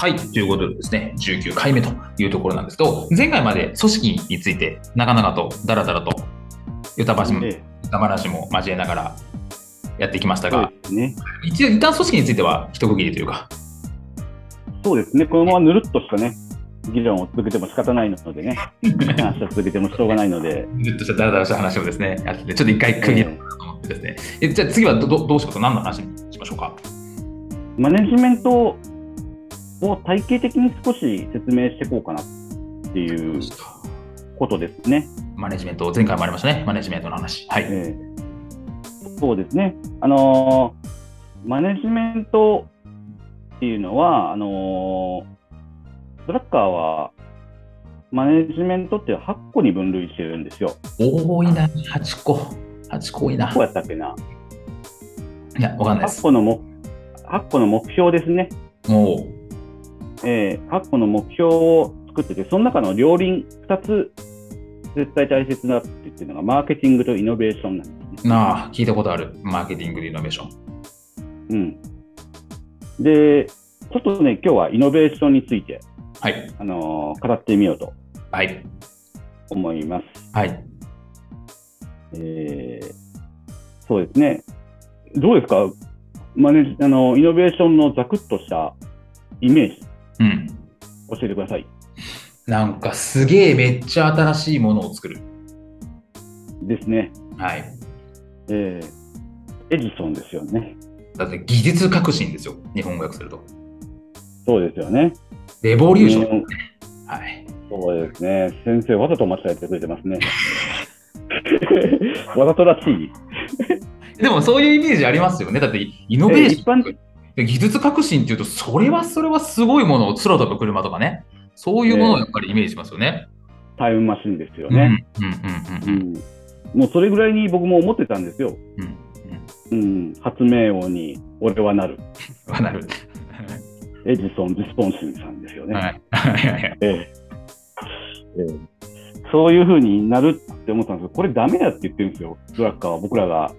はい、ということでですね、19回目というところなんですけど、前回まで組織について長々とだらだらとヨタ話もえ歌話も交えながらやってきましたが、ね。一応一旦組織については一区切りというか、そうですね。このままぬるっとしたね、議論を続けても仕方ないのでね、話を続けてもしょうがないので、ずっとしたダラダラした話をですね、やってて、ちょっと一回区切ろうかなと思ってですね。えじゃあ次はどどどうしますか？何の話にしましょうか？マネジメントを体系的に少し説明していこうかなっていうことですね。マネジメント、前回もありましたね、マネジメントの話。はい。ええそうですね。あのーマネジメントっていうのは、あのードラッカーは、マネジメントって8個に分類してるんですよ。多いな、8個。8個多いな。どうやったっけな。いや、わかんないで8す。個の目8個の目標ですね。もう、えー8個の目標を作ってて、その中の両輪2つ絶対大切だって言ってるのが、マーケティングとイノベーションなんですね。なあ、聞いたことある。マーケティングでイノベーション。うん。で、ちょっとね、今日はイノベーションについて、はい。あのー語ってみようとはい。思います。はい。えーそうですね。どうですか？マネあのイノベーションのざくっとしたイメージ、うん。教えてください。なんかすげえめっちゃ新しいものを作る。ですね。はい。えーエジソンですよね。だって技術革新ですよ。日本語訳すると。そうですよね。レボリューション。うんはい。そうですね。先生、わざと間違えてくれてますね。わざとらしい。でもそういうイメージありますよね。だってイノベーション。え一般で技術革新っていうと、それはそれはすごいものを空飛ぶ車とかね。そういうものをやっぱりイメージしますよね。タイムマシンですようんね。もうそれぐらいに僕も思ってたんですよ。うんうん。うん、発明王に俺はなる。わなる。エジソン・ディスポンシンさんですよね。そういうふうになるって思ったんですけど、これダメだって言ってるんですよ、ドラッカーは。僕らが、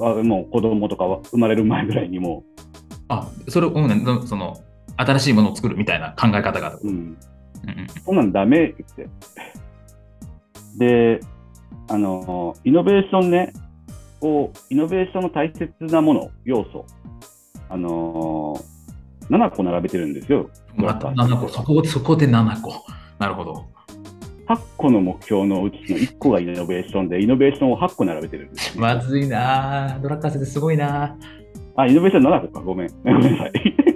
あもう子供とかは生まれる前ぐらいにもあ、それを、うん、その、新しいものを作るみたいな考え方が。う、うん、うんうんそんなんダメって言って。で、あの、イノベーションね、を、イノベーションの大切なもの、要素、あの、7個並べてるんですよ。また7個、そこそこで7個。なるほど。8個の目標のうちの1個がイノベーションで、イノベーションを8個並べてる。まずいなぁ。ドラッカー先生すごいなあ、イノベーション7個か、ごめん。ごめんなさい。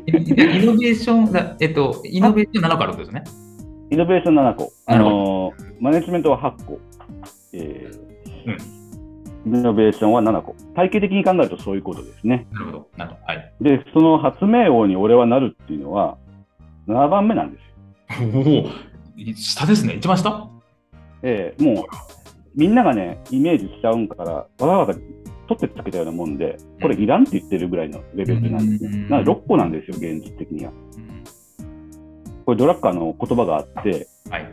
ぁ。イノベーションが、えっと、イノベーション7個あるんですね。イノベーション7個。あのーマネジメントは8個。えーイノベーションは7個。体系的に考えるとそういうことですね。なるほど。なるほど。はい。で、その発明王に俺はなるっていうのは、7番目なんですよ。おお、下ですね。一番下？えーもう、みんながね、イメージしちゃうんから、わざわざ取ってつけたようなもんで、これいらんって言ってるぐらいのレベルなんですうんね。なので6個なんですよ、現実的には。これドラッカーの言葉があって、はい。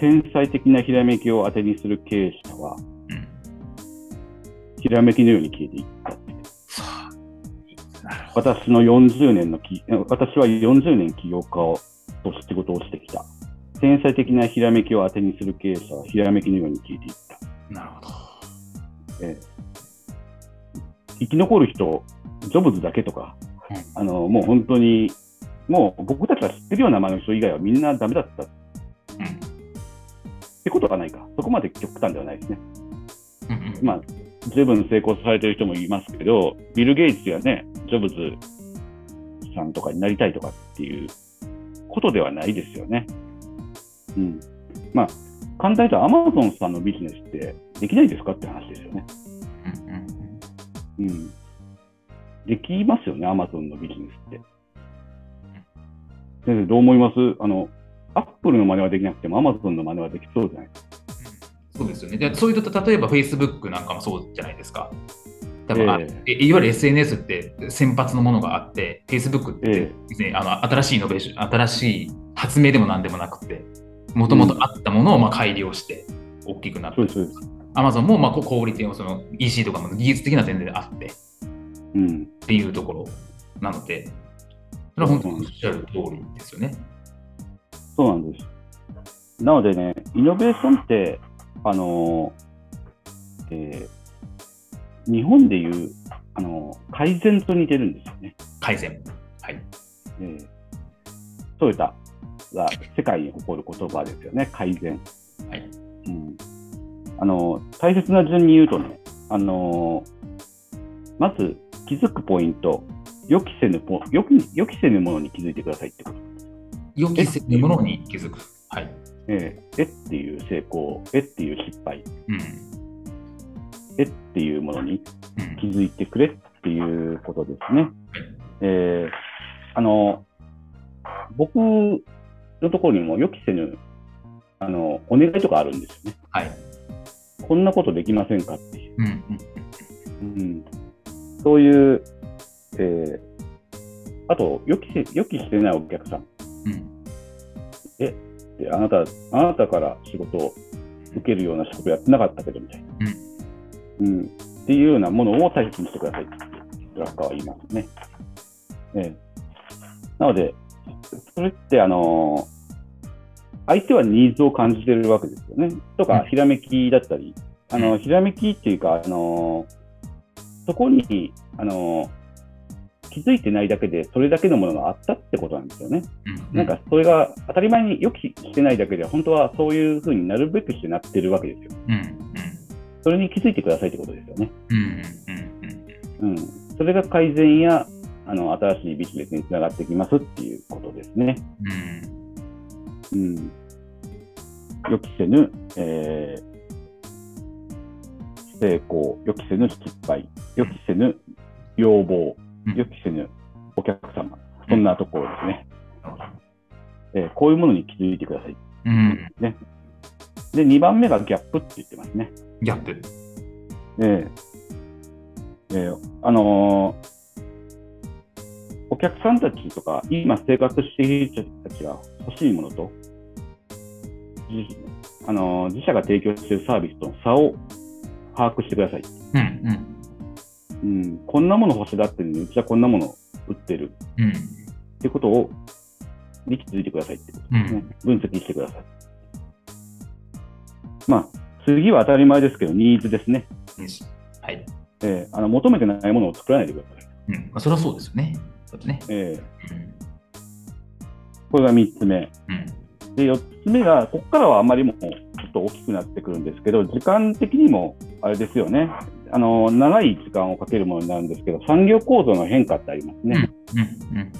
天才的なひらめきを当てにする経営者は、うん。ひらめきのように消えていったって。私の40年のき、私は40年起業家をと仕事をしてきた。天才的なひらめきを当てにする経営者はひらめきのように消えていった。なるほど。ええ生き残る人、ジョブズだけとか、うんあのもう本当に、もう僕たちが知ってるような名前の人以外はみんなダメだったっうん。てことはないか。そこまで極端ではないですね。うんうんまあ、十分成功されてる人もいますけど、ビル・ゲイツやね、ジョブズさんとかになりたいとかっていうことではないですよね。うん。まあ、簡単に言うとアマゾンさんのビジネスってできないですかって話ですよね。うんうんうん。できますよね、アマゾンのビジネスって。先生、どう思います？あの、アップルの真似はできなくても、アマゾンの真似はできそうじゃない？ですか。そうですよね。でそういうと、例えば Facebook なんかもそうじゃないですか。多分、あええいわゆる SNS って先発のものがあって、Facebook ってえ別にあの新しいイノベーション、新しい発明でも何でもなくて、もともとあったものをまあ改良して大きくなってそうです、そうです。Amazon もまあこ小売店をその EC とかも技術的な点であってっうん。ていうところなので、それは本当におっしゃる通りですよね。そうなんです。なのでね、イノベーションって、あのーえー日本でいう、あのー改善と似てるんですよね。改善。はい。えートヨタが世界に誇る言葉ですよね、改善。はい。うんあのー大切な順に言うとね、あのーまず気づくポイント、予期せぬポ予期予期せぬものに気づいてくださいってこと。予期せぬものに気づく。はい。えーえっていう成功、えっていう失敗、うん。えっていうものにうん気づいてくれっていうことですね。えーあの、僕のところにも予期せぬ、あの、お願いとかあるんですよね。はい。こんなことできませんかっていう。うんうんうん、そういう、えーあと予期せ、予期してないお客さんうんで、あなた、あなたから仕事を受けるような仕事やってなかったけどみたいな。うん。っていうようなものを大切にしてくださいってドラッカーは言いますね。ええなので、それって、あのー相手はニーズを感じてるわけですよね。とかうん、ひらめきだったり、あの、うんひらめきっていうか、あのーそこに、あのー気づいてないだけで、それだけのものがあったってことなんですよね。うん。なんか、それが当たり前に予期してないだけで、本当はそういうふうになるべくしてなってるわけですよ。うんうんそれに気づいてくださいってことですよね。うんうんうんうん。それが改善や、あの、新しいビジネスにつながってきますっていうことですね。うんうん。予期せぬ、えー成功、予期せぬ失敗、予期せぬ要望うん、予期せぬお客様、そんなところですね。えーこういうものに気づいてください。うん。で、2番目がギャップって言ってますね。ギャップ。ええええあのーお客さんたちとか、今生活している人たちが欲しいものと、自あのー自社が提供しているサービスとの差を把握してください。うんうん、こんなもの欲しがってるのに、うちはこんなもの売ってるうん。うん。ってことを、に気づいてくださいってことですね。分析してください。まあ、次は当たり前ですけど、ニーズですね。はい。ええあの求めてないものを作らないでください。うん。まあ、それはそうですよね。ね。ええうん。これが3つ目。うん。で、4つ目が、ここからはあまりもうちょっと大きくなってくるんですけど、時間的にもあれですよね。あの、長い時間をかけるものになるんですけど、産業構造の変化ってありますね。うん。うん。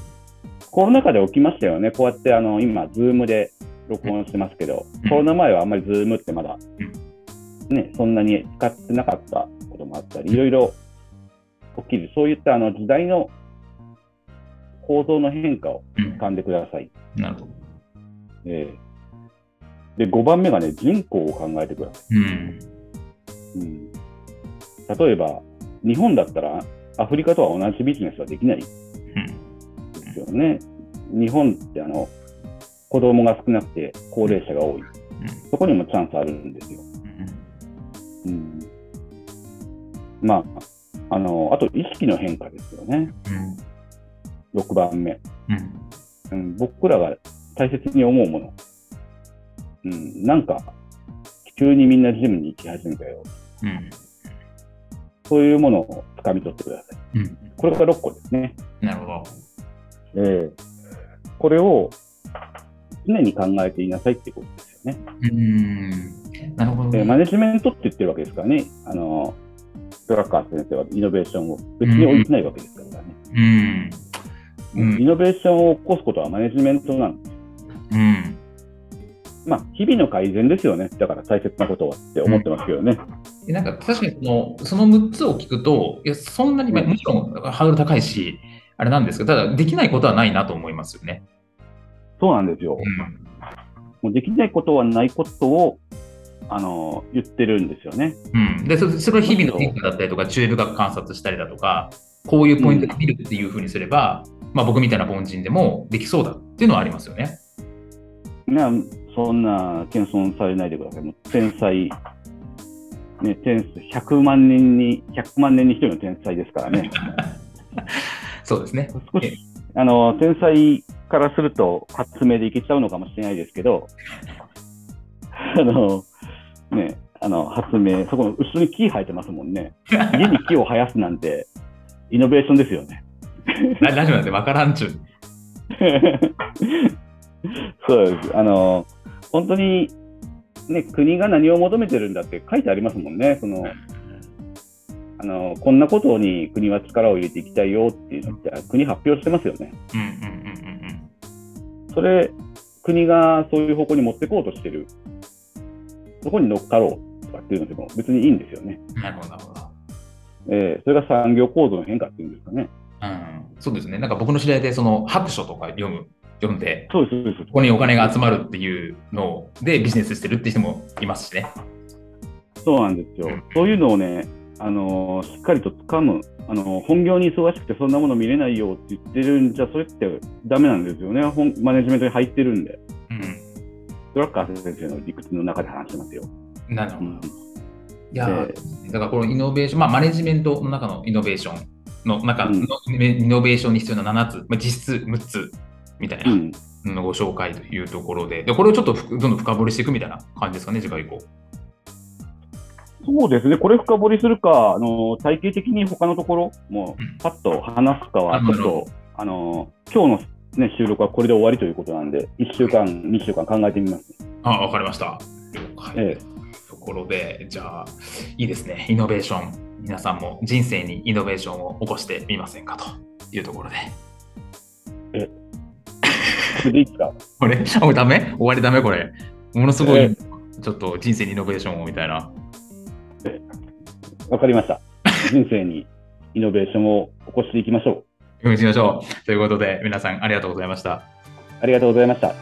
コロナ禍で起きましたよね。こうやって、あの、今、 Zoom で録音してますけど、うんコロナ前はあんまり Zoom ってまだ、ね、そんなに使ってなかったこともあったり、いろいろ起きる。そういったあの時代の構造の変化をうん。掴んでください。なるほど。ええで、5番目がね、人口を考えてくださうん。い。うん、例えば、日本だったらアフリカとは同じビジネスはできないうん。ですよね。日本ってあの子供が少なくて高齢者が多い。そこにもチャンスあるんですよ。うん。うん、まあ、あの、あと意識の変化ですよね。うん。6番目。うん。うん、僕らが大切に思うもの。うん、なんか、急にみんなジムに行き始めたよ。うん。そういうものを掴み取ってください。うん。これが6個ですね。なるほど。ええこれを常に考えていなさいってことですよね。うん。なるほどね。でマネジメントって言ってるわけですからね。あのドラッカー先生はイノベーションを別に置いてないわけですからね。うん。うんイノベーションを起こすことはマネジメントなんです。うん。まあ、日々の改善ですよね。だから大切なことはって思ってますけどね。でなんか確かにそのその6つを聞くと、いやそんなに、まあうんもちろんハードル高いし、あれなんですけど、ただできないことはないなと思いますよね。そうなんですよ。うんもうできないことはないことを、あの言ってるんですよね。うん、でそそれを日々の変化だったりとか、注意深く観察したりだとか、こういうポイントで見るっていうふうにすれば、まあ、僕みたいな凡人でもできそうだっていうのはありますよね。なそんな謙遜されないでください。もう天才、ね、天100万人に、100万年に1人の天才ですからね。そうですね。少し、あの、天才からすると発明でいけちゃうのかもしれないですけど、あの、ね、あの、発明、そこの後ろに木生えてますもんね。家に木を生やすなんて、イノベーションですよね。ララジオなんてわからんちゅう。そうです。あの、本当に、ね、国が何を求めてるんだって書いてありますもんね。その、あの、こんなことに国は力を入れていきたいよっていうのって、国発表してますよね。うんうんうんうんそれ、国がそういう方向に持っていこうとしてる。そこに乗っかろうとかっていうのでも別にいいんですよね。うん。なるほど、なるほど。えーそれが産業構造の変化っていうんですかね。うん、そうですね。なんか僕の知り合いで、その白書とか読む、読んで、そうです、そうです。ここにお金が集まるっていうのでビジネスしてるって人もいますしね。そうなんですよ。そういうのをね、あのーしっかりと掴む、あのー本業に忙しくてそんなもの見れないよって言ってるんじゃ、それってダメなんですよね。本マネジメントに入ってるんで。うん。ドラッカー先生の理屈の中で話してますよ。なるほど。うんいやだからこのイノベーション、まあ、マネジメントの中のイノベーションの中のイノベーションに必要な7つ、まあ、実質6つみたいうん、なのご紹介というところで、でこれをちょっとふどんどん深掘りしていくみたいな感じですかね、次回以降。そうですね、これ深掘りするか、あの体系的に他のところ、もうんうパッと話すかは、ちょっあなるほと、あの今日の、ね、収録はこれで終わりということなんで、1週間、2週間考えてみます。あ、わかりました。了解。えところで、じゃあ、いいですね、イノベーション。皆さんも人生にイノベーションを起こしてみませんかというところで。え、これでいいですか？これ、あ、これダメ？終わりダメ？これ。ものすごい、えちょっと人生にイノベーションをみたいな。わかりました。人生にイノベーションを起こしていきましょう。よろしくお願いしましょう。ということで、皆さんありがとうございました。ありがとうございました。